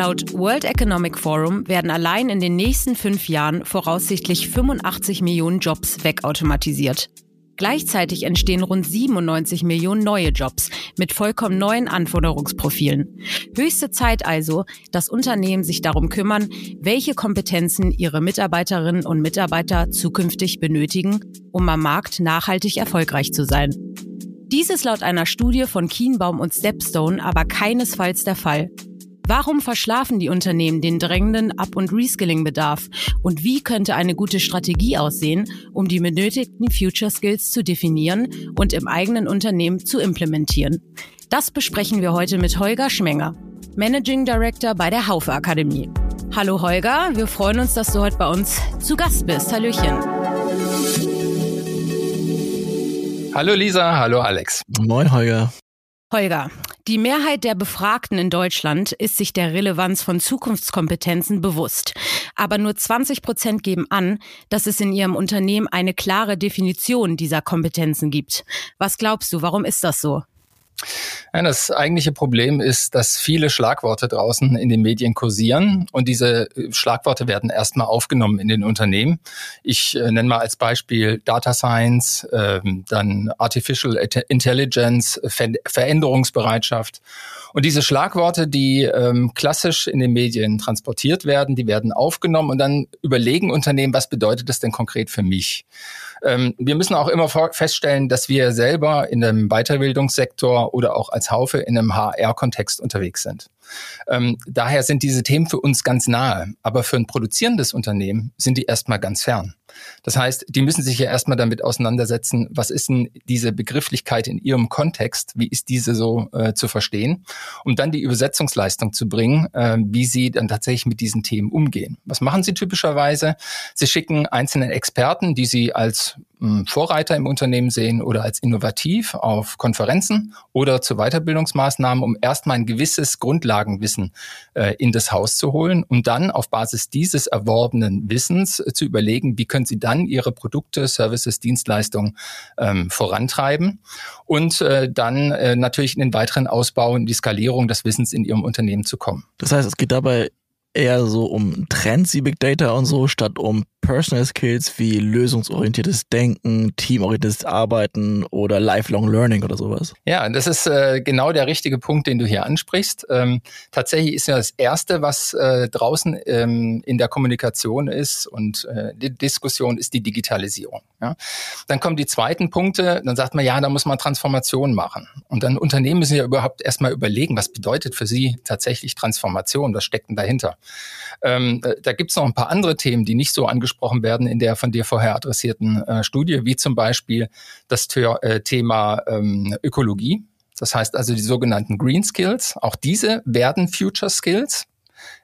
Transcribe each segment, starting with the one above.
Laut World Economic Forum werden allein in den nächsten fünf Jahren voraussichtlich 85 Millionen Jobs wegautomatisiert. Gleichzeitig entstehen rund 97 Millionen neue Jobs mit vollkommen neuen Anforderungsprofilen. Höchste Zeit also, dass Unternehmen sich darum kümmern, welche Kompetenzen ihre Mitarbeiterinnen und Mitarbeiter zukünftig benötigen, um am Markt nachhaltig erfolgreich zu sein. Dies ist laut einer Studie von Kienbaum und Stepstone aber keinesfalls der Fall. Warum verschlafen die Unternehmen den drängenden Up- und Reskilling-Bedarf? Und wie könnte eine gute Strategie aussehen, um die benötigten Future Skills zu definieren und im eigenen Unternehmen zu implementieren? Das besprechen wir heute mit Holger Schmenger, Managing Director bei der Haufe Akademie. Hallo Holger, wir freuen uns, dass du heute bei uns zu Gast bist. Hallöchen. Hallo Lisa, hallo Alex. Moin Holger. Holger, die Mehrheit der Befragten in Deutschland ist sich der Relevanz von Zukunftskompetenzen bewusst. Aber nur 20 Prozent geben an, dass es in ihrem Unternehmen eine klare Definition dieser Kompetenzen gibt. Was glaubst du, warum ist das so? Ja, das eigentliche Problem ist, dass viele Schlagworte draußen in den Medien kursieren und diese äh, Schlagworte werden erstmal aufgenommen in den Unternehmen. Ich äh, nenne mal als Beispiel Data Science, äh, dann Artificial Intelligence, Ver Veränderungsbereitschaft. Und diese Schlagworte, die ähm, klassisch in den Medien transportiert werden, die werden aufgenommen und dann überlegen Unternehmen, was bedeutet das denn konkret für mich? Ähm, wir müssen auch immer feststellen, dass wir selber in dem Weiterbildungssektor oder auch als Haufe in einem HR-Kontext unterwegs sind. Ähm, daher sind diese Themen für uns ganz nahe, aber für ein produzierendes Unternehmen sind die erstmal ganz fern. Das heißt, die müssen sich ja erstmal damit auseinandersetzen, was ist denn diese Begrifflichkeit in ihrem Kontext, wie ist diese so äh, zu verstehen, um dann die Übersetzungsleistung zu bringen, äh, wie sie dann tatsächlich mit diesen Themen umgehen. Was machen sie typischerweise? Sie schicken einzelne Experten, die sie als Vorreiter im Unternehmen sehen oder als innovativ auf Konferenzen oder zu Weiterbildungsmaßnahmen, um erstmal ein gewisses Grundlagenwissen äh, in das Haus zu holen und dann auf Basis dieses erworbenen Wissens äh, zu überlegen, wie können sie dann ihre Produkte, Services, Dienstleistungen ähm, vorantreiben und äh, dann äh, natürlich in den weiteren Ausbau und die Skalierung des Wissens in ihrem Unternehmen zu kommen. Das heißt, es geht dabei eher so um Trends wie Big Data und so, statt um Personal Skills wie lösungsorientiertes Denken, teamorientiertes Arbeiten oder Lifelong Learning oder sowas. Ja, das ist äh, genau der richtige Punkt, den du hier ansprichst. Ähm, tatsächlich ist ja das Erste, was äh, draußen ähm, in der Kommunikation ist und äh, die Diskussion ist die Digitalisierung. Ja? Dann kommen die zweiten Punkte, dann sagt man, ja, da muss man Transformation machen. Und dann Unternehmen müssen ja überhaupt erstmal überlegen, was bedeutet für sie tatsächlich Transformation, was steckt denn dahinter. Ähm, äh, da gibt es noch ein paar andere Themen, die nicht so angesprochen werden in der von dir vorher adressierten äh, Studie, wie zum Beispiel das äh, Thema ähm, Ökologie. Das heißt also die sogenannten Green Skills. Auch diese werden Future Skills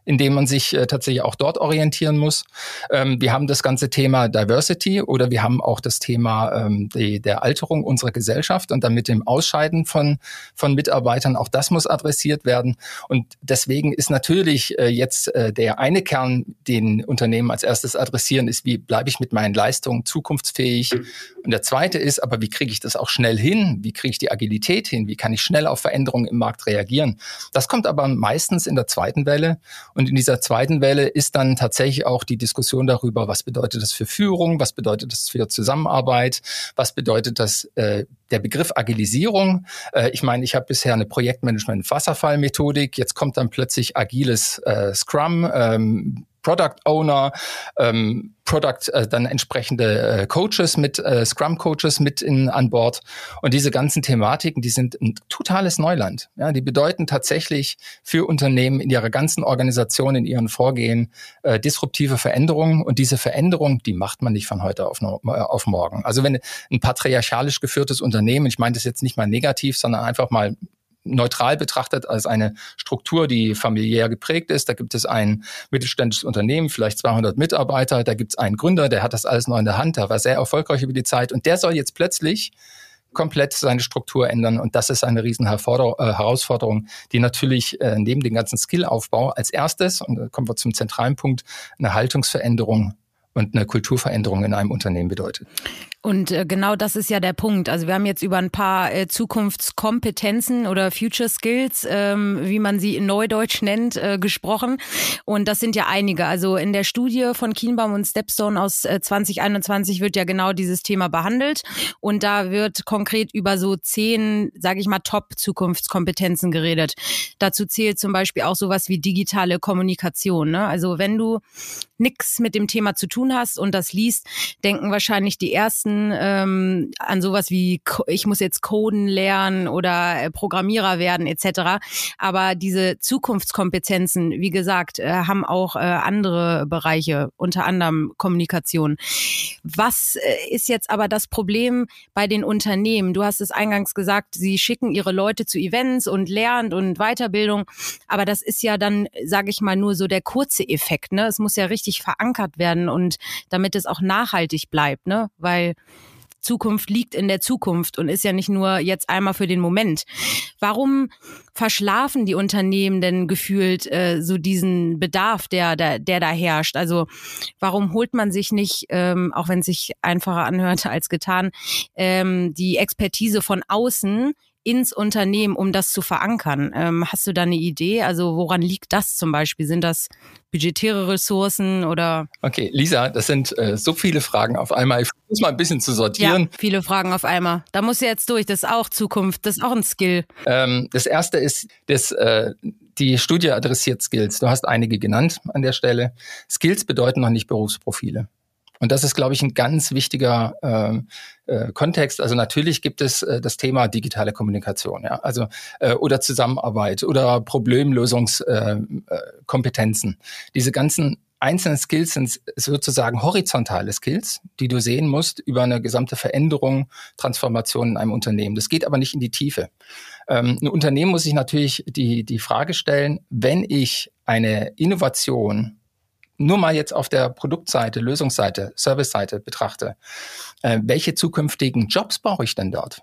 in dem man sich äh, tatsächlich auch dort orientieren muss. Ähm, wir haben das ganze Thema Diversity oder wir haben auch das Thema ähm, die, der Alterung unserer Gesellschaft und dann mit dem Ausscheiden von, von Mitarbeitern. Auch das muss adressiert werden. Und deswegen ist natürlich äh, jetzt äh, der eine Kern, den Unternehmen als erstes adressieren, ist, wie bleibe ich mit meinen Leistungen zukunftsfähig? Und der zweite ist, aber wie kriege ich das auch schnell hin? Wie kriege ich die Agilität hin? Wie kann ich schnell auf Veränderungen im Markt reagieren? Das kommt aber meistens in der zweiten Welle. Und in dieser zweiten Welle ist dann tatsächlich auch die Diskussion darüber, was bedeutet das für Führung, was bedeutet das für Zusammenarbeit, was bedeutet das äh, der Begriff Agilisierung. Äh, ich meine, ich habe bisher eine Projektmanagement-Wasserfall-Methodik, jetzt kommt dann plötzlich agiles äh, Scrum. Ähm, Product Owner, ähm, Product, äh, dann entsprechende äh, Coaches mit, äh, Scrum Coaches mit in, an Bord. Und diese ganzen Thematiken, die sind ein totales Neuland. Ja, die bedeuten tatsächlich für Unternehmen in ihrer ganzen Organisation, in ihren Vorgehen äh, disruptive Veränderungen. Und diese Veränderung, die macht man nicht von heute auf, auf morgen. Also wenn ein patriarchalisch geführtes Unternehmen, ich meine das jetzt nicht mal negativ, sondern einfach mal neutral betrachtet als eine Struktur, die familiär geprägt ist. Da gibt es ein mittelständisches Unternehmen, vielleicht 200 Mitarbeiter. Da gibt es einen Gründer, der hat das alles noch in der Hand, der war sehr erfolgreich über die Zeit und der soll jetzt plötzlich komplett seine Struktur ändern. Und das ist eine riesen äh, Herausforderung, die natürlich äh, neben dem ganzen Skillaufbau als erstes, und da kommen wir zum zentralen Punkt, eine Haltungsveränderung und eine Kulturveränderung in einem Unternehmen bedeutet. Und äh, genau das ist ja der Punkt. Also wir haben jetzt über ein paar äh, Zukunftskompetenzen oder Future Skills, ähm, wie man sie in Neudeutsch nennt, äh, gesprochen. Und das sind ja einige. Also in der Studie von Kienbaum und Stepstone aus äh, 2021 wird ja genau dieses Thema behandelt. Und da wird konkret über so zehn, sage ich mal, Top-Zukunftskompetenzen geredet. Dazu zählt zum Beispiel auch sowas wie digitale Kommunikation. Ne? Also wenn du nix mit dem Thema zu tun hast und das liest, denken wahrscheinlich die ersten ähm, an sowas wie ich muss jetzt Coden lernen oder äh, Programmierer werden etc. Aber diese Zukunftskompetenzen, wie gesagt, äh, haben auch äh, andere Bereiche, unter anderem Kommunikation. Was äh, ist jetzt aber das Problem bei den Unternehmen? Du hast es eingangs gesagt, sie schicken ihre Leute zu Events und Lernt und Weiterbildung, aber das ist ja dann, sage ich mal, nur so der kurze Effekt. Ne? Es muss ja richtig verankert werden und damit es auch nachhaltig bleibt, ne? Weil Zukunft liegt in der Zukunft und ist ja nicht nur jetzt einmal für den Moment. Warum verschlafen die Unternehmen denn gefühlt äh, so diesen Bedarf, der, der, der da herrscht? Also warum holt man sich nicht, ähm, auch wenn es sich einfacher anhört als getan, ähm, die Expertise von außen ins Unternehmen, um das zu verankern. Ähm, hast du da eine Idee? Also woran liegt das zum Beispiel? Sind das budgetäre Ressourcen oder? Okay, Lisa, das sind äh, so viele Fragen auf einmal. Ich muss mal ein bisschen zu sortieren. Ja, viele Fragen auf einmal. Da muss du jetzt durch. Das ist auch Zukunft. Das ist auch ein Skill. Ähm, das erste ist, das, äh, die Studie adressiert Skills. Du hast einige genannt an der Stelle. Skills bedeuten noch nicht Berufsprofile. Und das ist, glaube ich, ein ganz wichtiger ähm, äh, Kontext. Also natürlich gibt es äh, das Thema digitale Kommunikation, ja, also äh, oder Zusammenarbeit oder Problemlösungskompetenzen. Äh, äh, Diese ganzen einzelnen Skills sind sozusagen horizontale Skills, die du sehen musst über eine gesamte Veränderung, Transformation in einem Unternehmen. Das geht aber nicht in die Tiefe. Ähm, ein Unternehmen muss sich natürlich die, die Frage stellen, wenn ich eine Innovation nur mal jetzt auf der Produktseite, Lösungsseite, Serviceseite betrachte, äh, welche zukünftigen Jobs brauche ich denn dort?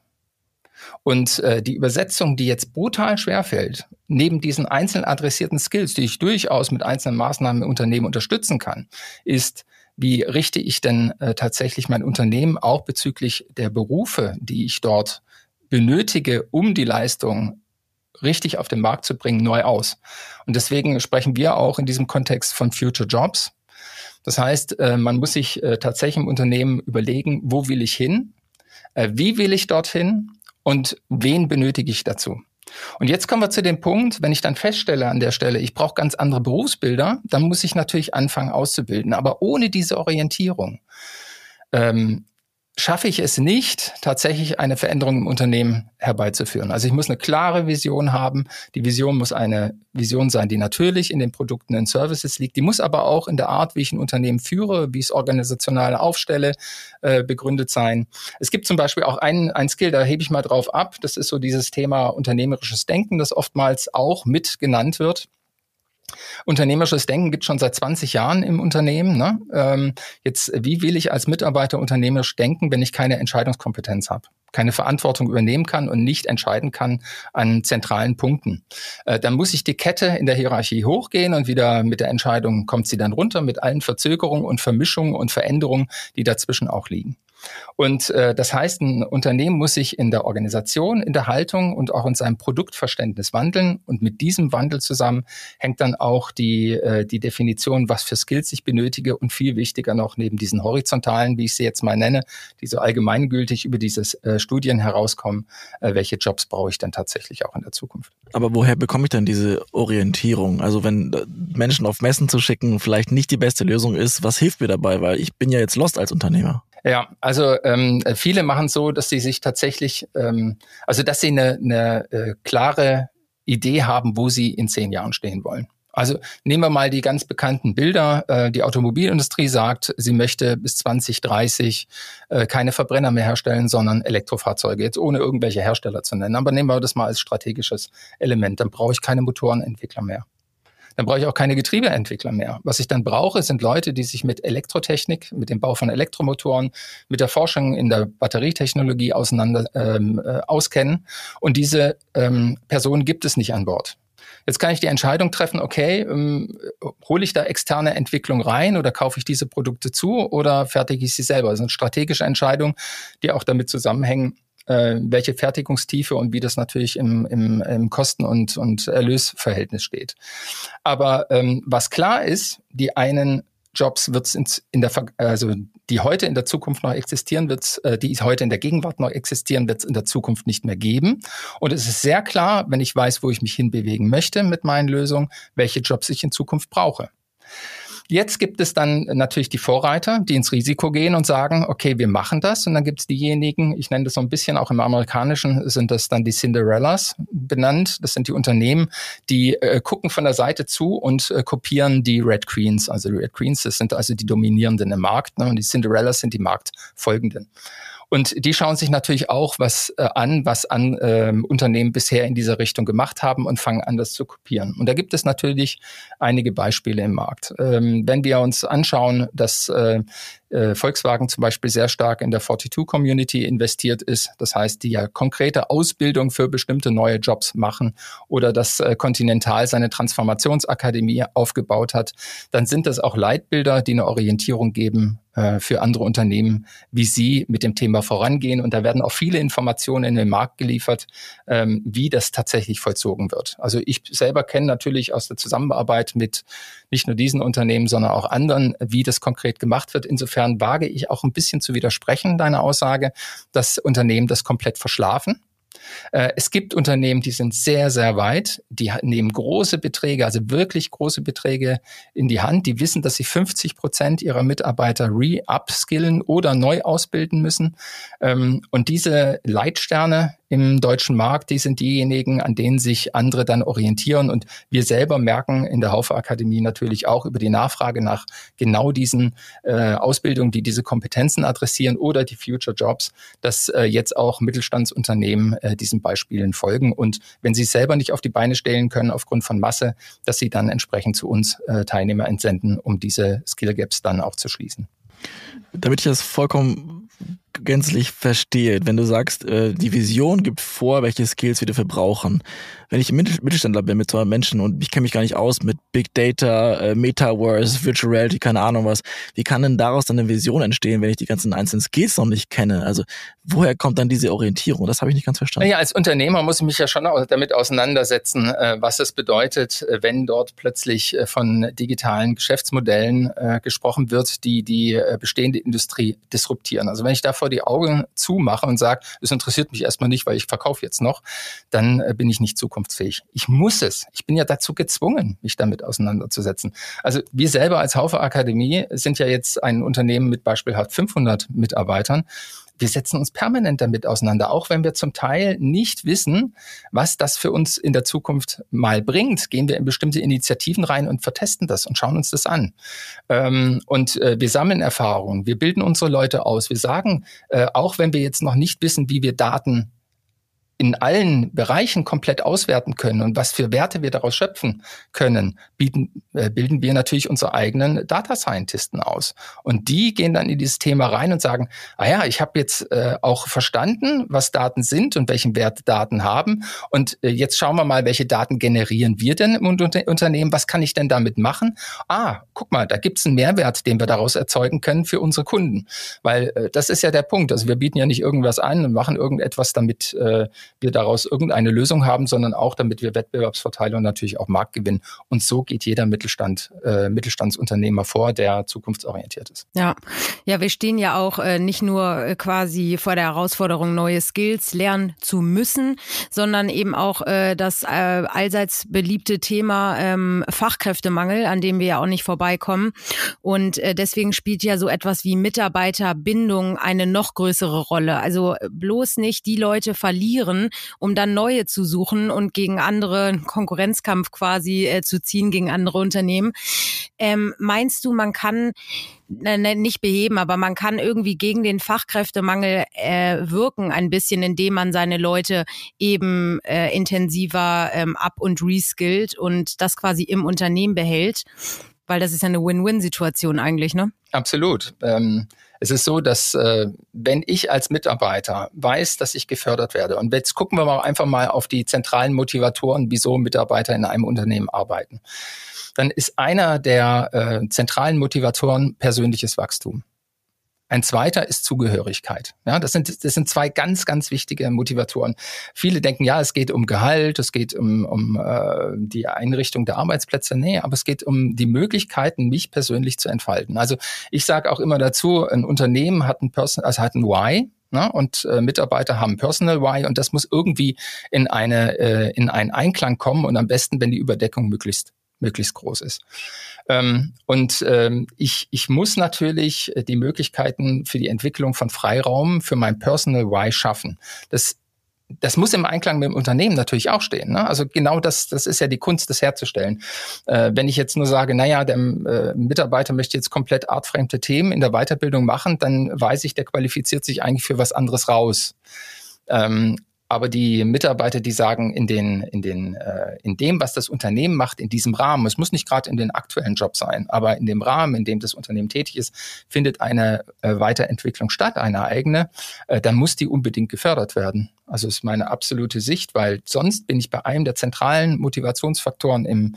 Und äh, die Übersetzung, die jetzt brutal schwerfällt, neben diesen einzeln adressierten Skills, die ich durchaus mit einzelnen Maßnahmen im Unternehmen unterstützen kann, ist, wie richte ich denn äh, tatsächlich mein Unternehmen auch bezüglich der Berufe, die ich dort benötige, um die Leistung richtig auf den Markt zu bringen, neu aus. Und deswegen sprechen wir auch in diesem Kontext von Future Jobs. Das heißt, äh, man muss sich äh, tatsächlich im Unternehmen überlegen, wo will ich hin, äh, wie will ich dorthin und wen benötige ich dazu. Und jetzt kommen wir zu dem Punkt, wenn ich dann feststelle an der Stelle, ich brauche ganz andere Berufsbilder, dann muss ich natürlich anfangen auszubilden. Aber ohne diese Orientierung ähm, schaffe ich es nicht, tatsächlich eine Veränderung im Unternehmen herbeizuführen. Also ich muss eine klare Vision haben. Die Vision muss eine Vision sein, die natürlich in den Produkten und Services liegt. Die muss aber auch in der Art, wie ich ein Unternehmen führe, wie ich es organisational aufstelle, äh, begründet sein. Es gibt zum Beispiel auch ein, ein Skill, da hebe ich mal drauf ab. Das ist so dieses Thema unternehmerisches Denken, das oftmals auch mit genannt wird. Unternehmerisches Denken gibt schon seit 20 Jahren im Unternehmen. Ne? Ähm, jetzt, wie will ich als Mitarbeiter unternehmerisch denken, wenn ich keine Entscheidungskompetenz habe? keine Verantwortung übernehmen kann und nicht entscheiden kann an zentralen Punkten. Äh, dann muss ich die Kette in der Hierarchie hochgehen und wieder mit der Entscheidung kommt sie dann runter mit allen Verzögerungen und Vermischungen und Veränderungen, die dazwischen auch liegen. Und äh, das heißt, ein Unternehmen muss sich in der Organisation, in der Haltung und auch in seinem Produktverständnis wandeln. Und mit diesem Wandel zusammen hängt dann auch die, äh, die Definition, was für Skills ich benötige und viel wichtiger noch neben diesen horizontalen, wie ich sie jetzt mal nenne, die so allgemeingültig über diese äh, Studien herauskommen, äh, welche Jobs brauche ich dann tatsächlich auch in der Zukunft. Aber woher bekomme ich dann diese Orientierung? Also wenn äh, Menschen auf Messen zu schicken vielleicht nicht die beste Lösung ist, was hilft mir dabei? Weil ich bin ja jetzt lost als Unternehmer. Ja, also ähm, viele machen so, dass sie sich tatsächlich, ähm, also dass sie eine, eine äh, klare Idee haben, wo sie in zehn Jahren stehen wollen. Also nehmen wir mal die ganz bekannten Bilder. Äh, die Automobilindustrie sagt, sie möchte bis 2030 äh, keine Verbrenner mehr herstellen, sondern Elektrofahrzeuge, jetzt ohne irgendwelche Hersteller zu nennen. Aber nehmen wir das mal als strategisches Element. Dann brauche ich keine Motorenentwickler mehr dann brauche ich auch keine Getriebeentwickler mehr. Was ich dann brauche, sind Leute, die sich mit Elektrotechnik, mit dem Bau von Elektromotoren, mit der Forschung in der Batterietechnologie auseinander ähm, äh, auskennen. Und diese ähm, Personen gibt es nicht an Bord. Jetzt kann ich die Entscheidung treffen, okay, ähm, hole ich da externe Entwicklung rein oder kaufe ich diese Produkte zu oder fertige ich sie selber? Das sind strategische Entscheidungen, die auch damit zusammenhängen, äh, welche Fertigungstiefe und wie das natürlich im, im, im Kosten- und, und Erlösverhältnis steht. Aber ähm, was klar ist, die einen Jobs wird es in der also die heute in der Zukunft noch existieren wird, äh, die heute in der Gegenwart noch existieren, wird es in der Zukunft nicht mehr geben. Und es ist sehr klar, wenn ich weiß, wo ich mich hinbewegen möchte mit meinen Lösungen, welche Jobs ich in Zukunft brauche. Jetzt gibt es dann natürlich die Vorreiter, die ins Risiko gehen und sagen, okay, wir machen das. Und dann gibt es diejenigen, ich nenne das so ein bisschen auch im amerikanischen, sind das dann die Cinderellas benannt. Das sind die Unternehmen, die äh, gucken von der Seite zu und äh, kopieren die Red Queens. Also die Red Queens, das sind also die Dominierenden im Markt. Ne? Und die Cinderellas sind die Marktfolgenden. Und die schauen sich natürlich auch was äh, an, was an äh, Unternehmen bisher in dieser Richtung gemacht haben und fangen an, das zu kopieren. Und da gibt es natürlich einige Beispiele im Markt. Ähm, wenn wir uns anschauen, dass äh, äh, Volkswagen zum Beispiel sehr stark in der 42-Community investiert ist. Das heißt, die ja konkrete Ausbildung für bestimmte neue Jobs machen oder dass äh, Continental seine Transformationsakademie aufgebaut hat, dann sind das auch Leitbilder, die eine Orientierung geben äh, für andere Unternehmen, wie sie mit dem Thema vorangehen. Und da werden auch viele Informationen in den Markt geliefert, ähm, wie das tatsächlich vollzogen wird. Also ich selber kenne natürlich aus der Zusammenarbeit mit nicht nur diesen Unternehmen, sondern auch anderen, wie das konkret gemacht wird. Insofern wage ich auch ein bisschen zu widersprechen, deiner Aussage, dass Unternehmen das komplett verschlafen. Äh, es gibt Unternehmen, die sind sehr, sehr weit. Die nehmen große Beträge, also wirklich große Beträge in die Hand. Die wissen, dass sie 50 Prozent ihrer Mitarbeiter re-upskillen oder neu ausbilden müssen. Ähm, und diese Leitsterne im deutschen Markt, die sind diejenigen, an denen sich andere dann orientieren. Und wir selber merken in der Haufe Akademie natürlich auch über die Nachfrage nach genau diesen äh, Ausbildungen, die diese Kompetenzen adressieren oder die Future Jobs, dass äh, jetzt auch Mittelstandsunternehmen äh, diesen Beispielen folgen. Und wenn sie selber nicht auf die Beine stellen können aufgrund von Masse, dass sie dann entsprechend zu uns äh, Teilnehmer entsenden, um diese Skill Gaps dann auch zu schließen. Damit ich das vollkommen gänzlich verstehe, wenn du sagst, äh, die Vision gibt vor, welche Skills wir dafür brauchen. Wenn ich Mittelständler bin mit so Menschen und ich kenne mich gar nicht aus mit Big Data, äh, Metaverse, Virtual Reality, keine Ahnung was, wie kann denn daraus dann eine Vision entstehen, wenn ich die ganzen einzelnen Skills noch nicht kenne? Also woher kommt dann diese Orientierung? Das habe ich nicht ganz verstanden. Ja, als Unternehmer muss ich mich ja schon damit auseinandersetzen, äh, was es bedeutet, äh, wenn dort plötzlich äh, von digitalen Geschäftsmodellen äh, gesprochen wird, die die äh, bestehende Industrie disruptieren. Also wenn ich davor die Augen zumache und sage, es interessiert mich erstmal nicht, weil ich verkaufe jetzt noch, dann äh, bin ich nicht zukunftsfähig. Ich muss es. Ich bin ja dazu gezwungen, mich damit auseinanderzusetzen. Also wir selber als Haufe Akademie sind ja jetzt ein Unternehmen mit beispielhaft 500 Mitarbeitern wir setzen uns permanent damit auseinander, auch wenn wir zum Teil nicht wissen, was das für uns in der Zukunft mal bringt. Gehen wir in bestimmte Initiativen rein und vertesten das und schauen uns das an. Ähm, und äh, wir sammeln Erfahrungen, wir bilden unsere Leute aus. Wir sagen, äh, auch wenn wir jetzt noch nicht wissen, wie wir Daten in allen Bereichen komplett auswerten können und was für Werte wir daraus schöpfen können, bieten, äh, bilden wir natürlich unsere eigenen Data Scientisten aus. Und die gehen dann in dieses Thema rein und sagen, ah ja, ich habe jetzt äh, auch verstanden, was Daten sind und welchen Wert Daten haben. Und äh, jetzt schauen wir mal, welche Daten generieren wir denn im Unter Unternehmen? Was kann ich denn damit machen? Ah, guck mal, da gibt es einen Mehrwert, den wir daraus erzeugen können für unsere Kunden. Weil äh, das ist ja der Punkt. Also wir bieten ja nicht irgendwas an und machen irgendetwas, damit äh, wir daraus irgendeine Lösung haben, sondern auch, damit wir Wettbewerbsvorteile und natürlich auch Marktgewinn. Und so geht jeder Mittelstand, äh, Mittelstandsunternehmer vor, der zukunftsorientiert ist. Ja, ja, wir stehen ja auch äh, nicht nur äh, quasi vor der Herausforderung, neue Skills lernen zu müssen, sondern eben auch äh, das äh, allseits beliebte Thema ähm, Fachkräftemangel, an dem wir ja auch nicht vorbeikommen. Und äh, deswegen spielt ja so etwas wie Mitarbeiterbindung eine noch größere Rolle. Also äh, bloß nicht die Leute verlieren, suchen, um dann neue zu suchen und gegen andere Konkurrenzkampf quasi äh, zu ziehen gegen andere Unternehmen. Ähm, meinst du, man kann ne, nicht beheben, aber man kann irgendwie gegen den Fachkräftemangel äh, wirken, ein bisschen, indem man seine Leute eben äh, intensiver ähm, up- und reskillt und das quasi im Unternehmen behält? weil das ist ja eine Win-Win-Situation eigentlich, ne? Absolut. Ähm, es ist so, dass äh, wenn ich als Mitarbeiter weiß, dass ich gefördert werde, und jetzt gucken wir mal einfach mal auf die zentralen Motivatoren, wieso Mitarbeiter in einem Unternehmen arbeiten, dann ist einer der äh, zentralen Motivatoren persönliches Wachstum. Ein zweiter ist Zugehörigkeit. Ja, das sind, das sind zwei ganz, ganz wichtige Motivatoren. Viele denken, ja, es geht um Gehalt, es geht um, um äh, die Einrichtung der Arbeitsplätze. Nee, aber es geht um die Möglichkeiten, mich persönlich zu entfalten. Also ich sage auch immer dazu, ein Unternehmen hat ein Person, also hat ein Why, Ne? Und äh, Mitarbeiter haben Personal Why und das muss irgendwie in eine äh, in einen Einklang kommen und am besten, wenn die Überdeckung möglichst möglichst groß ist. Ähm, und ähm, ich, ich muss natürlich äh, die Möglichkeiten für die Entwicklung von Freiraum für mein Personal Why schaffen. Das das muss im Einklang mit dem Unternehmen natürlich auch stehen. Ne? Also genau das, das ist ja die Kunst, das herzustellen. Äh, wenn ich jetzt nur sage, naja, der äh, Mitarbeiter möchte jetzt komplett artfremde Themen in der Weiterbildung machen, dann weiß ich, der qualifiziert sich eigentlich für was anderes raus. Ähm, aber die Mitarbeiter, die sagen, in, den, in, den, äh, in dem, was das Unternehmen macht, in diesem Rahmen, es muss nicht gerade in den aktuellen Job sein, aber in dem Rahmen, in dem das Unternehmen tätig ist, findet eine äh, Weiterentwicklung statt, eine eigene, äh, dann muss die unbedingt gefördert werden. Also ist meine absolute Sicht, weil sonst bin ich bei einem der zentralen Motivationsfaktoren im,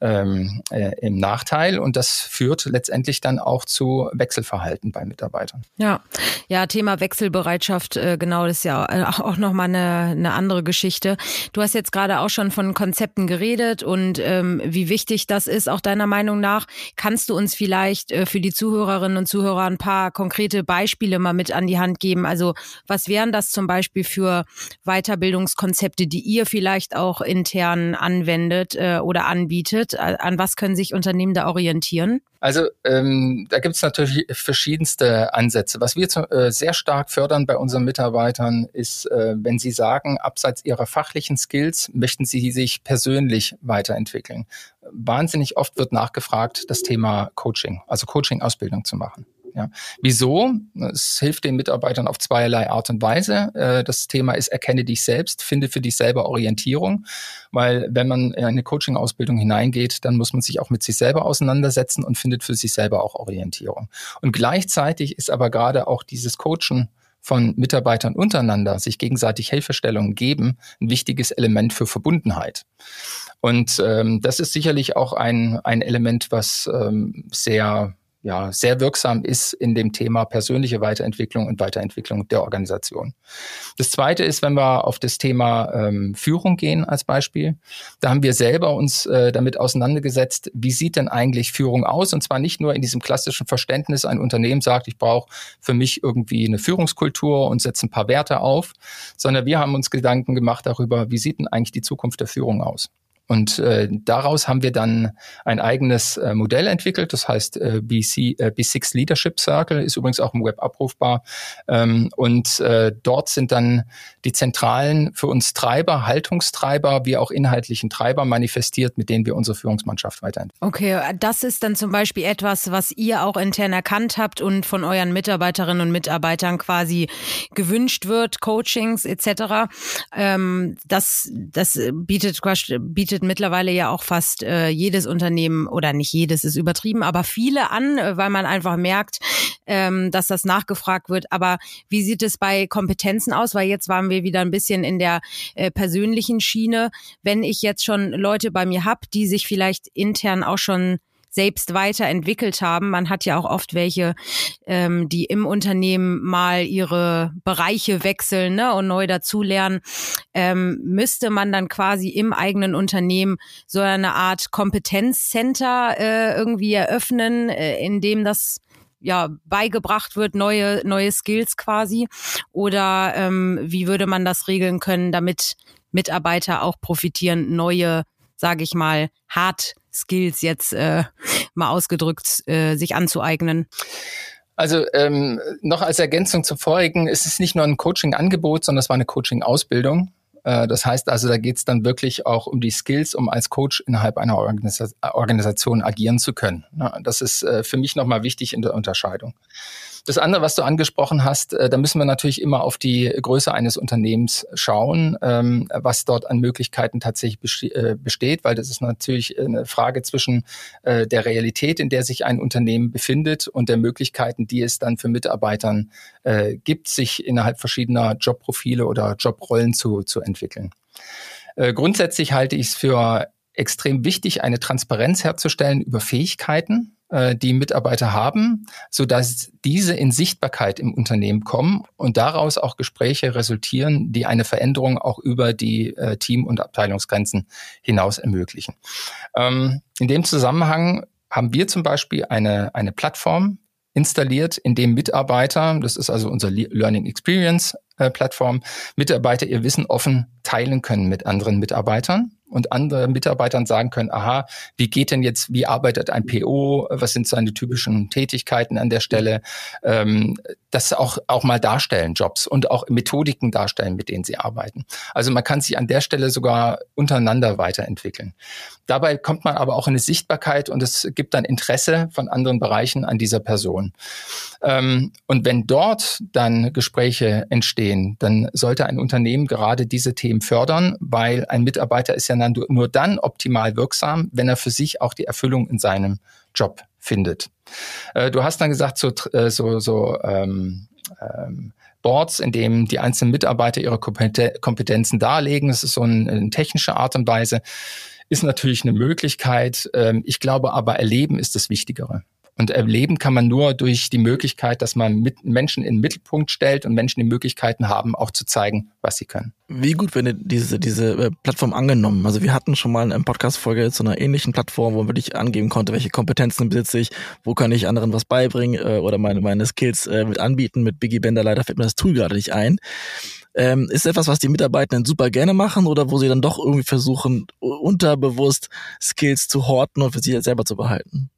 ähm, äh, im Nachteil und das führt letztendlich dann auch zu Wechselverhalten bei Mitarbeitern. Ja, ja, Thema Wechselbereitschaft, äh, genau, das ist ja äh, auch nochmal eine, eine andere Geschichte. Du hast jetzt gerade auch schon von Konzepten geredet und ähm, wie wichtig das ist, auch deiner Meinung nach. Kannst du uns vielleicht äh, für die Zuhörerinnen und Zuhörer ein paar konkrete Beispiele mal mit an die Hand geben? Also was wären das zum Beispiel für Weiterbildungskonzepte, die ihr vielleicht auch intern anwendet äh, oder anbietet? An was können sich Unternehmen da orientieren? Also ähm, da gibt es natürlich verschiedenste Ansätze. Was wir zu, äh, sehr stark fördern bei unseren Mitarbeitern ist, äh, wenn sie sagen, abseits ihrer fachlichen Skills möchten sie sich persönlich weiterentwickeln. Wahnsinnig oft wird nachgefragt, das Thema Coaching, also Coaching-Ausbildung zu machen. Ja. Wieso? Es hilft den Mitarbeitern auf zweierlei Art und Weise. Äh, das Thema ist, erkenne dich selbst, finde für dich selber Orientierung, weil wenn man in eine Coaching-Ausbildung hineingeht, dann muss man sich auch mit sich selber auseinandersetzen und findet für sich selber auch Orientierung. Und gleichzeitig ist aber gerade auch dieses Coachen von Mitarbeitern untereinander, sich gegenseitig Hilfestellungen geben, ein wichtiges Element für Verbundenheit. Und ähm, das ist sicherlich auch ein, ein Element, was ähm, sehr ja, sehr wirksam ist in dem Thema persönliche Weiterentwicklung und Weiterentwicklung der Organisation. Das Zweite ist, wenn wir auf das Thema ähm, Führung gehen als Beispiel, da haben wir selber uns äh, damit auseinandergesetzt, wie sieht denn eigentlich Führung aus? Und zwar nicht nur in diesem klassischen Verständnis, ein Unternehmen sagt, ich brauche für mich irgendwie eine Führungskultur und setze ein paar Werte auf, sondern wir haben uns Gedanken gemacht darüber, wie sieht denn eigentlich die Zukunft der Führung aus? Und äh, daraus haben wir dann ein eigenes äh, Modell entwickelt, das heißt äh, BC, äh, B6 Leadership Circle, ist übrigens auch im Web abrufbar. Ähm, und äh, dort sind dann die zentralen für uns Treiber, Haltungstreiber, wie auch inhaltlichen Treiber manifestiert, mit denen wir unsere Führungsmannschaft weiterentwickeln. Okay, das ist dann zum Beispiel etwas, was ihr auch intern erkannt habt und von euren Mitarbeiterinnen und Mitarbeitern quasi gewünscht wird, Coachings etc. Ähm, das, das bietet, bietet bietet mittlerweile ja auch fast äh, jedes Unternehmen oder nicht jedes ist übertrieben, aber viele an, äh, weil man einfach merkt, ähm, dass das nachgefragt wird. Aber wie sieht es bei Kompetenzen aus? Weil jetzt waren wir wieder ein bisschen in der äh, persönlichen Schiene. Wenn ich jetzt schon Leute bei mir habe, die sich vielleicht intern auch schon selbst weiterentwickelt haben. Man hat ja auch oft welche, ähm, die im Unternehmen mal ihre Bereiche wechseln ne, und neu dazulernen. Ähm, müsste man dann quasi im eigenen Unternehmen so eine Art Kompetenzcenter äh, irgendwie eröffnen, äh, in dem das ja beigebracht wird, neue neue Skills quasi? Oder ähm, wie würde man das regeln können, damit Mitarbeiter auch profitieren, neue, sage ich mal, Hard Skills jetzt äh, mal ausgedrückt äh, sich anzueignen? Also ähm, noch als Ergänzung zum vorigen, es ist nicht nur ein Coaching-Angebot, sondern es war eine Coaching-Ausbildung. Äh, das heißt also, da geht es dann wirklich auch um die Skills, um als Coach innerhalb einer Organisa Organisation agieren zu können. Das ist äh, für mich nochmal wichtig in der Unterscheidung. Das andere, was du angesprochen hast, äh, da müssen wir natürlich immer auf die Größe eines Unternehmens schauen, ähm, was dort an Möglichkeiten tatsächlich äh, besteht, weil das ist natürlich eine Frage zwischen äh, der Realität, in der sich ein Unternehmen befindet und der Möglichkeiten, die es dann für Mitarbeitern gibt, sich innerhalb verschiedener Jobprofile oder Jobrollen zu, zu entwickeln. Grundsätzlich halte ich es für extrem wichtig, eine Transparenz herzustellen über Fähigkeiten, äh, die Mitarbeiter haben, so dass diese in Sichtbarkeit im Unternehmen kommen und daraus auch Gespräche resultieren, die eine Veränderung auch über die äh, Team- und Abteilungsgrenzen hinaus ermöglichen. Ähm, in dem Zusammenhang haben wir zum Beispiel eine, eine Plattform installiert, in dem Mitarbeiter, das ist also unser Learning Experience äh, Plattform, Mitarbeiter ihr Wissen offen teilen können mit anderen Mitarbeitern und andere Mitarbeitern sagen können, aha, wie geht denn jetzt, wie arbeitet ein PO, was sind seine typischen Tätigkeiten an der Stelle, ähm, das auch, auch mal darstellen, Jobs und auch Methodiken darstellen, mit denen sie arbeiten. Also man kann sich an der Stelle sogar untereinander weiterentwickeln. Dabei kommt man aber auch in eine Sichtbarkeit und es gibt dann Interesse von anderen Bereichen an dieser Person. Ähm, und wenn dort dann Gespräche entstehen, dann sollte ein Unternehmen gerade diese Themen fördern, weil ein Mitarbeiter ist ja nur dann optimal wirksam, wenn er für sich auch die Erfüllung in seinem Job findet. Äh, du hast dann gesagt, so, äh, so, so ähm, ähm, Boards, in dem die einzelnen Mitarbeiter ihre Kompetenzen darlegen. Das ist so eine, eine technische Art und Weise ist natürlich eine Möglichkeit. Ähm, ich glaube aber, erleben ist das Wichtigere. Und erleben kann man nur durch die Möglichkeit, dass man mit Menschen in den Mittelpunkt stellt und Menschen die Möglichkeiten haben, auch zu zeigen, was sie können. Wie gut wird diese, diese äh, Plattform angenommen? Also wir hatten schon mal eine Podcast-Folge zu einer ähnlichen Plattform, wo man wirklich angeben konnte, welche Kompetenzen besitze ich, wo kann ich anderen was beibringen äh, oder meine, meine Skills äh, mit anbieten. Mit Biggie Bender leider fällt mir das Tool gerade nicht ein. Ähm, ist etwas, was die Mitarbeitenden super gerne machen oder wo sie dann doch irgendwie versuchen, unterbewusst Skills zu horten und für sich selber zu behalten?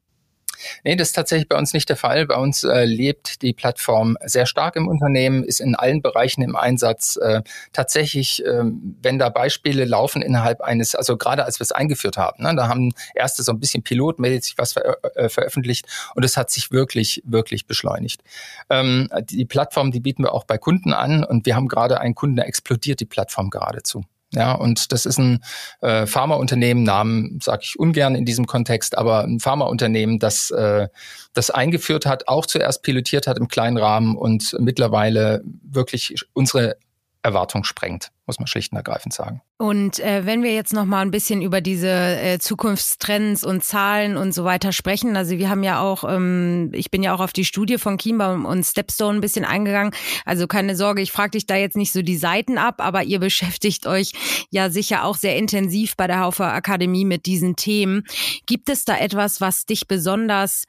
Nee, das ist tatsächlich bei uns nicht der Fall. Bei uns äh, lebt die Plattform sehr stark im Unternehmen, ist in allen Bereichen im Einsatz. Äh, tatsächlich, äh, wenn da Beispiele laufen innerhalb eines, also gerade als wir es eingeführt haben, ne, da haben erste so ein bisschen pilotmäßig was ver äh, veröffentlicht und es hat sich wirklich, wirklich beschleunigt. Ähm, die Plattform, die bieten wir auch bei Kunden an und wir haben gerade einen Kunden, der explodiert die Plattform geradezu. Ja, und das ist ein äh, Pharmaunternehmen, Namen sage ich ungern in diesem Kontext, aber ein Pharmaunternehmen, das äh, das eingeführt hat, auch zuerst pilotiert hat im kleinen Rahmen und mittlerweile wirklich unsere Erwartung sprengt muss man schlicht und ergreifend sagen. Und äh, wenn wir jetzt noch mal ein bisschen über diese äh, Zukunftstrends und Zahlen und so weiter sprechen, also wir haben ja auch, ähm, ich bin ja auch auf die Studie von Kienbaum und Stepstone ein bisschen eingegangen. Also keine Sorge, ich frage dich da jetzt nicht so die Seiten ab, aber ihr beschäftigt euch ja sicher auch sehr intensiv bei der Haufer Akademie mit diesen Themen. Gibt es da etwas, was dich besonders,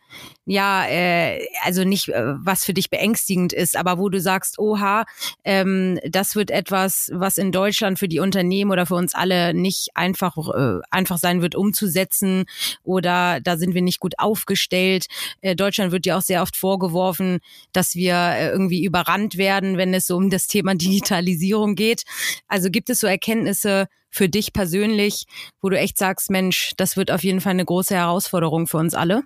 ja, äh, also nicht, äh, was für dich beängstigend ist, aber wo du sagst, oha, ähm, das wird etwas, was in in Deutschland für die Unternehmen oder für uns alle nicht einfach, äh, einfach sein wird, umzusetzen oder da sind wir nicht gut aufgestellt. Äh, Deutschland wird ja auch sehr oft vorgeworfen, dass wir äh, irgendwie überrannt werden, wenn es so um das Thema Digitalisierung geht. Also gibt es so Erkenntnisse für dich persönlich, wo du echt sagst, Mensch, das wird auf jeden Fall eine große Herausforderung für uns alle?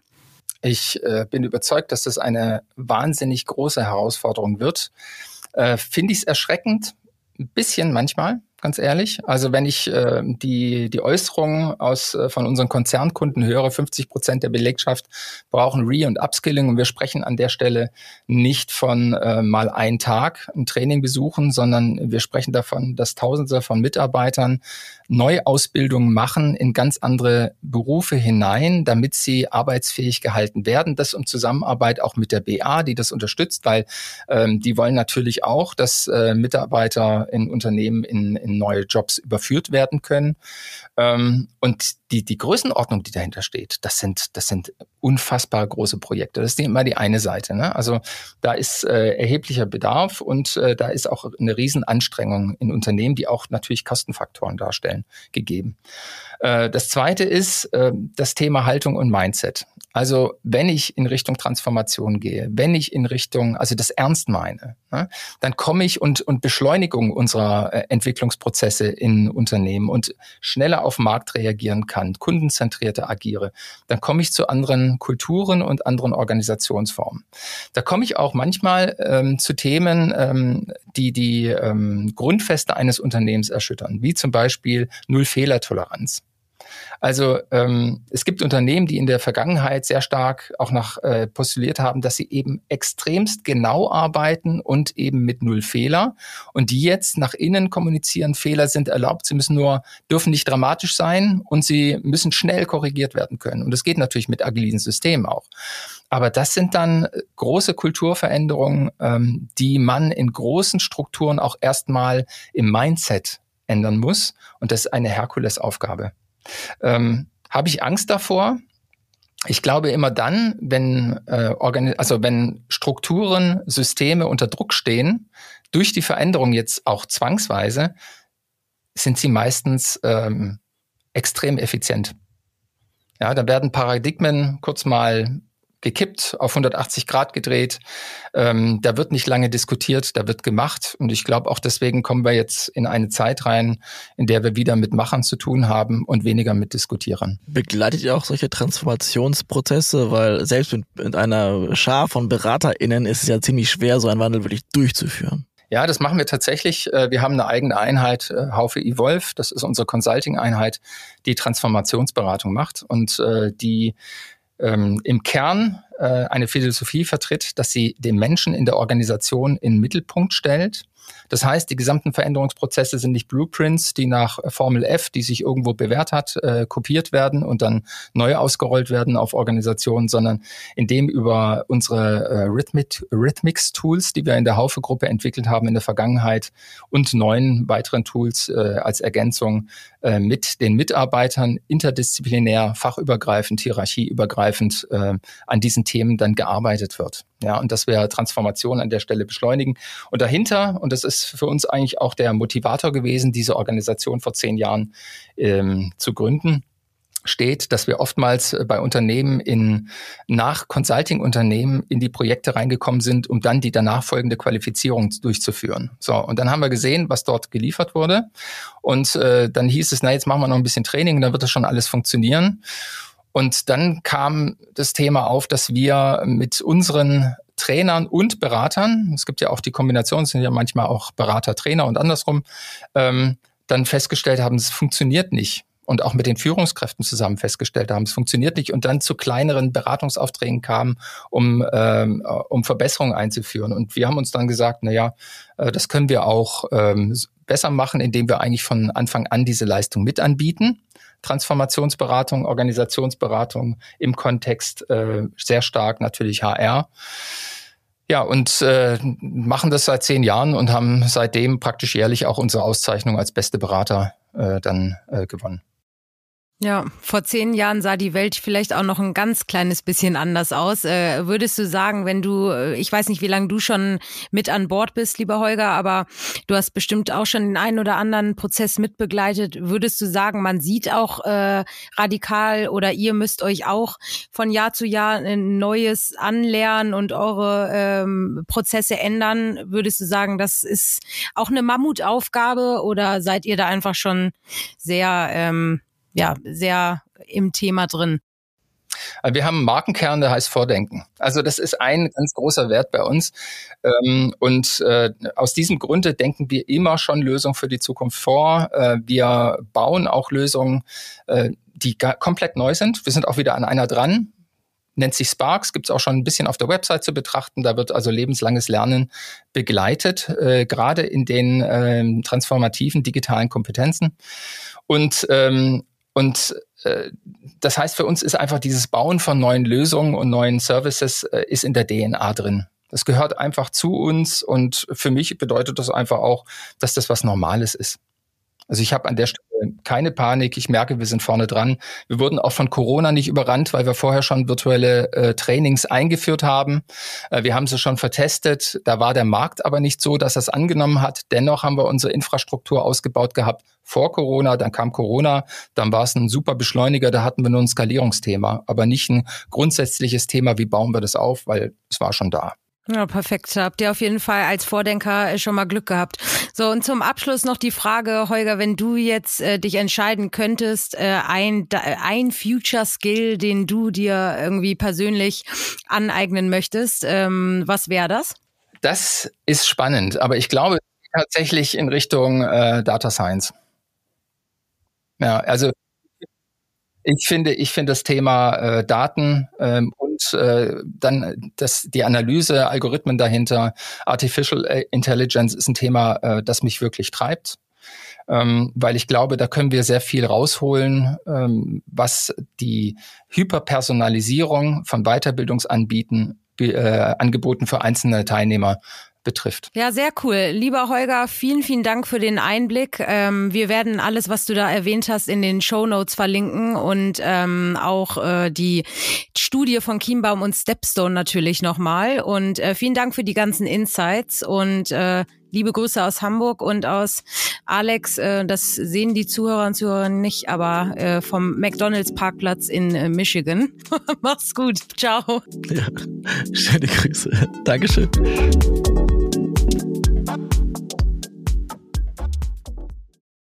Ich äh, bin überzeugt, dass das eine wahnsinnig große Herausforderung wird. Äh, Finde ich es erschreckend, ein bisschen manchmal, ganz ehrlich. Also wenn ich äh, die, die Äußerungen aus, äh, von unseren Konzernkunden höre, 50 Prozent der Belegschaft brauchen Re- und Upskilling und wir sprechen an der Stelle nicht von äh, mal einen Tag ein Training besuchen, sondern wir sprechen davon, dass Tausende von Mitarbeitern Neuausbildungen machen in ganz andere Berufe hinein, damit sie arbeitsfähig gehalten werden. Das um Zusammenarbeit auch mit der BA, die das unterstützt, weil ähm, die wollen natürlich auch, dass äh, Mitarbeiter in Unternehmen in, in neue Jobs überführt werden können. Ähm, und die, die Größenordnung, die dahinter steht, das sind, das sind unfassbar große Projekte. Das ist immer die eine Seite. Ne? Also da ist äh, erheblicher Bedarf und äh, da ist auch eine Riesenanstrengung in Unternehmen, die auch natürlich Kostenfaktoren darstellen, gegeben. Äh, das zweite ist äh, das Thema Haltung und Mindset. Also wenn ich in Richtung Transformation gehe, wenn ich in Richtung, also das ernst meine, ne, dann komme ich und, und Beschleunigung unserer äh, Entwicklungsprozesse in Unternehmen und schneller auf Markt reagieren kann, kundenzentrierter agiere, dann komme ich zu anderen Kulturen und anderen Organisationsformen. Da komme ich auch manchmal ähm, zu Themen, ähm, die die ähm, Grundfeste eines Unternehmens erschüttern, wie zum Beispiel Null-Fehler-Toleranz. Also ähm, es gibt Unternehmen, die in der Vergangenheit sehr stark auch nach äh, postuliert haben, dass sie eben extremst genau arbeiten und eben mit null Fehler und die jetzt nach innen kommunizieren, Fehler sind erlaubt, sie müssen nur, dürfen nicht dramatisch sein und sie müssen schnell korrigiert werden können. Und das geht natürlich mit agilen Systemen auch. Aber das sind dann große Kulturveränderungen, ähm, die man in großen Strukturen auch erstmal im Mindset ändern muss. Und das ist eine Herkulesaufgabe. Ähm, Habe ich Angst davor? Ich glaube immer dann, wenn, äh, also wenn Strukturen, Systeme unter Druck stehen, durch die Veränderung jetzt auch zwangsweise, sind sie meistens ähm, extrem effizient. Ja, da werden Paradigmen kurz mal gekippt, auf 180 Grad gedreht. Ähm, da wird nicht lange diskutiert, da wird gemacht. Und ich glaube, auch deswegen kommen wir jetzt in eine Zeit rein, in der wir wieder mit Machern zu tun haben und weniger mit Diskutierern. Begleitet ihr auch solche Transformationsprozesse? Weil selbst mit, mit einer Schar von BeraterInnen ist es ja ziemlich schwer, so einen Wandel wirklich durchzuführen. Ja, das machen wir tatsächlich. Äh, wir haben eine eigene Einheit, äh, Haufe Evolve. Das ist unsere Consulting-Einheit, die Transformationsberatung macht und äh, die ähm, im Kern äh, eine Philosophie vertritt, dass sie den Menschen in der Organisation in den Mittelpunkt stellt das heißt, die gesamten Veränderungsprozesse sind nicht Blueprints, die nach Formel F, die sich irgendwo bewährt hat, äh, kopiert werden und dann neu ausgerollt werden auf Organisationen, sondern indem über unsere äh, Rhythmic, Rhythmics-Tools, die wir in der Haufe-Gruppe entwickelt haben in der Vergangenheit und neun weiteren Tools äh, als Ergänzung äh, mit den Mitarbeitern interdisziplinär, fachübergreifend, hierarchieübergreifend äh, an diesen Themen dann gearbeitet wird. Ja, und dass wir Transformation an der Stelle beschleunigen. Und dahinter, und das ist für uns eigentlich auch der Motivator gewesen, diese Organisation vor zehn Jahren ähm, zu gründen, steht, dass wir oftmals bei Unternehmen in nach Consulting-Unternehmen in die Projekte reingekommen sind, um dann die danach folgende Qualifizierung durchzuführen. So, und dann haben wir gesehen, was dort geliefert wurde. Und äh, dann hieß es, na, jetzt machen wir noch ein bisschen Training, dann wird das schon alles funktionieren. Und dann kam das Thema auf, dass wir mit unseren Trainern und Beratern, es gibt ja auch die Kombination, es sind ja manchmal auch Berater, Trainer und andersrum, ähm, dann festgestellt haben, es funktioniert nicht. Und auch mit den Führungskräften zusammen festgestellt haben, es funktioniert nicht und dann zu kleineren Beratungsaufträgen kamen, um, ähm, um Verbesserungen einzuführen. Und wir haben uns dann gesagt, na ja, äh, das können wir auch ähm, besser machen, indem wir eigentlich von Anfang an diese Leistung mit anbieten. Transformationsberatung, Organisationsberatung im Kontext äh, sehr stark natürlich HR. Ja, und äh, machen das seit zehn Jahren und haben seitdem praktisch jährlich auch unsere Auszeichnung als beste Berater äh, dann äh, gewonnen. Ja, vor zehn Jahren sah die Welt vielleicht auch noch ein ganz kleines bisschen anders aus. Äh, würdest du sagen, wenn du, äh, ich weiß nicht, wie lange du schon mit an Bord bist, lieber Holger, aber du hast bestimmt auch schon den einen oder anderen Prozess mitbegleitet. Würdest du sagen, man sieht auch äh, radikal oder ihr müsst euch auch von Jahr zu Jahr ein neues anlernen und eure ähm, Prozesse ändern? Würdest du sagen, das ist auch eine Mammutaufgabe oder seid ihr da einfach schon sehr ähm, ja, sehr im Thema drin. Also wir haben einen Markenkern, der heißt Vordenken. Also das ist ein ganz großer Wert bei uns. Ähm, und äh, aus diesem Grunde denken wir immer schon Lösungen für die Zukunft vor. Äh, wir bauen auch Lösungen, äh, die komplett neu sind. Wir sind auch wieder an einer dran. Nennt sich Sparks, gibt es auch schon ein bisschen auf der Website zu betrachten. Da wird also lebenslanges Lernen begleitet, äh, gerade in den äh, transformativen digitalen Kompetenzen. Und ähm, und äh, das heißt, für uns ist einfach dieses Bauen von neuen Lösungen und neuen Services äh, ist in der DNA drin. Das gehört einfach zu uns und für mich bedeutet das einfach auch, dass das was Normales ist. Also ich habe an der Stelle keine Panik. Ich merke, wir sind vorne dran. Wir wurden auch von Corona nicht überrannt, weil wir vorher schon virtuelle äh, Trainings eingeführt haben. Äh, wir haben sie schon vertestet. Da war der Markt aber nicht so, dass es angenommen hat. Dennoch haben wir unsere Infrastruktur ausgebaut gehabt vor Corona. Dann kam Corona. Dann war es ein super Beschleuniger. Da hatten wir nur ein Skalierungsthema, aber nicht ein grundsätzliches Thema, wie bauen wir das auf, weil es war schon da. Ja, perfekt. Habt ihr auf jeden Fall als Vordenker schon mal Glück gehabt. So, und zum Abschluss noch die Frage, Holger, wenn du jetzt äh, dich entscheiden könntest, äh, ein, ein Future Skill, den du dir irgendwie persönlich aneignen möchtest, ähm, was wäre das? Das ist spannend, aber ich glaube tatsächlich in Richtung äh, Data Science. Ja, also ich finde, ich finde das Thema äh, Daten ähm, und äh, dann das, die Analyse, Algorithmen dahinter, Artificial äh, Intelligence ist ein Thema, äh, das mich wirklich treibt. Ähm, weil ich glaube, da können wir sehr viel rausholen, ähm, was die Hyperpersonalisierung von Weiterbildungsanbieten, äh, Angeboten für einzelne Teilnehmer betrifft. Ja, sehr cool. Lieber Holger, vielen, vielen Dank für den Einblick. Ähm, wir werden alles, was du da erwähnt hast, in den Show Notes verlinken und ähm, auch äh, die Studie von Kienbaum und Stepstone natürlich nochmal. Und äh, vielen Dank für die ganzen Insights und äh, liebe Grüße aus Hamburg und aus Alex. Äh, das sehen die Zuhörer und Zuhörer nicht, aber äh, vom McDonald's Parkplatz in äh, Michigan. Mach's gut. Ciao. Ja, schöne Grüße. Dankeschön.